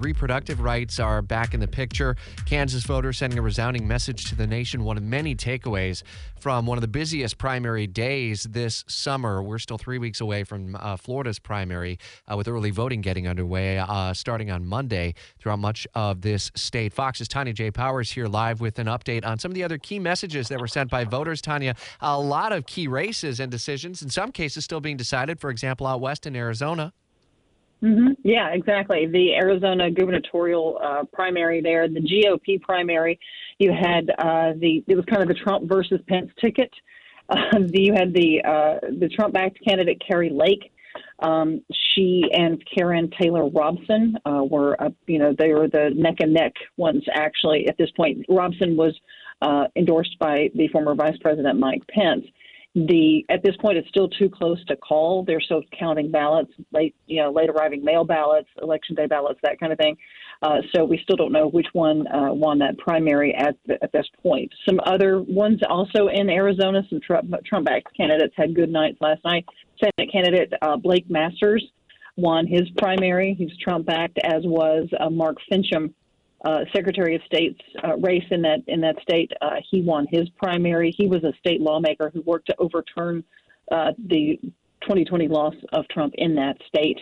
reproductive rights are back in the picture. Kansas voters sending a resounding message to the nation. One of many takeaways from one of the busiest primary days this summer. We're still three weeks away from uh, Florida's primary, uh, with early voting getting underway uh, starting on Monday throughout much of this state. Fox's Tanya J. Powers here live with an update on some of the other key messages that were sent by voters. Tanya, a lot of key races and decisions, in some cases, still being decided. For example, out west in Arizona. Mm-hmm. Yeah, exactly. The Arizona gubernatorial uh, primary there, the GOP primary, you had uh, the it was kind of the Trump versus Pence ticket. Uh, you had the uh, the Trump-backed candidate Kari Lake. Um, she and Karrin Taylor Robson uh, were, you know, they were the neck and neck ones. Actually, at this point, Robson was uh, endorsed by the former Vice President Mike Pence the at this point it's still too close to call. They're still counting ballots, late you know late arriving mail ballots, election day ballots, that kind of thing. Uh, so we still don't know which one uh, won that primary at the, at this point. Some other ones also in Arizona. Some Trump Trump-backed candidates had good nights last night. Senate candidate uh, Blake Masters won his primary. He's Trump-backed, as was uh, Mark Finchem uh, Secretary of State's uh, race in that in that state. Uh, he won his primary. He was a state lawmaker who worked to overturn uh, the 2020 loss of Trump in that state.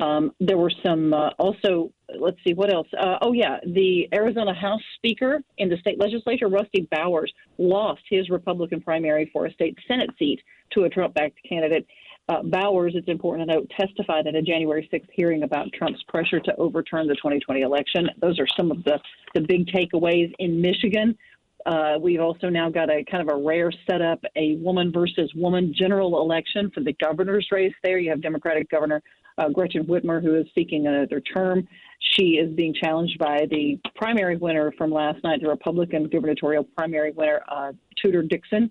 Um, there were some uh, also. Let's see what else. Uh, oh yeah, the Arizona House Speaker in the state legislature, Rusty Bowers, lost his Republican primary for a state Senate seat to a Trump-backed candidate. Uh, Bowers, it's important to note, testified at a January 6th hearing about Trump's pressure to overturn the 2020 election. Those are some of the, the big takeaways in Michigan. Uh, we've also now got a kind of a rare setup, a woman versus woman general election for the governor's race there. You have Democratic Governor uh, Gretchen Whitmer, who is seeking another term. She is being challenged by the primary winner from last night, the Republican gubernatorial primary winner, uh, Tudor Dixon.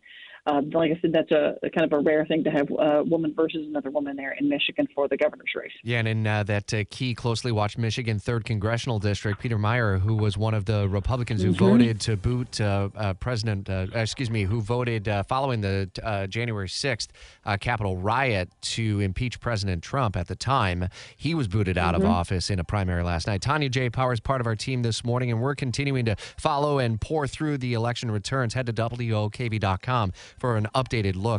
Uh, like I said, that's a, a, kind of a rare thing to have a woman versus another woman there in Michigan for the governor's race. Yeah, and in uh, that uh, key, closely watched Michigan third congressional district, Peter Meijer, who was one of the Republicans who mm-hmm. voted to boot uh, uh, President, uh, excuse me, who voted following the January sixth Capitol riot to impeach President Trump at the time, he was booted out mm-hmm. of office in a primary last night. Tanya J. Powers, part of our team this morning, and we're continuing to follow and pour through the election returns. Head to WOKV.com for an updated look.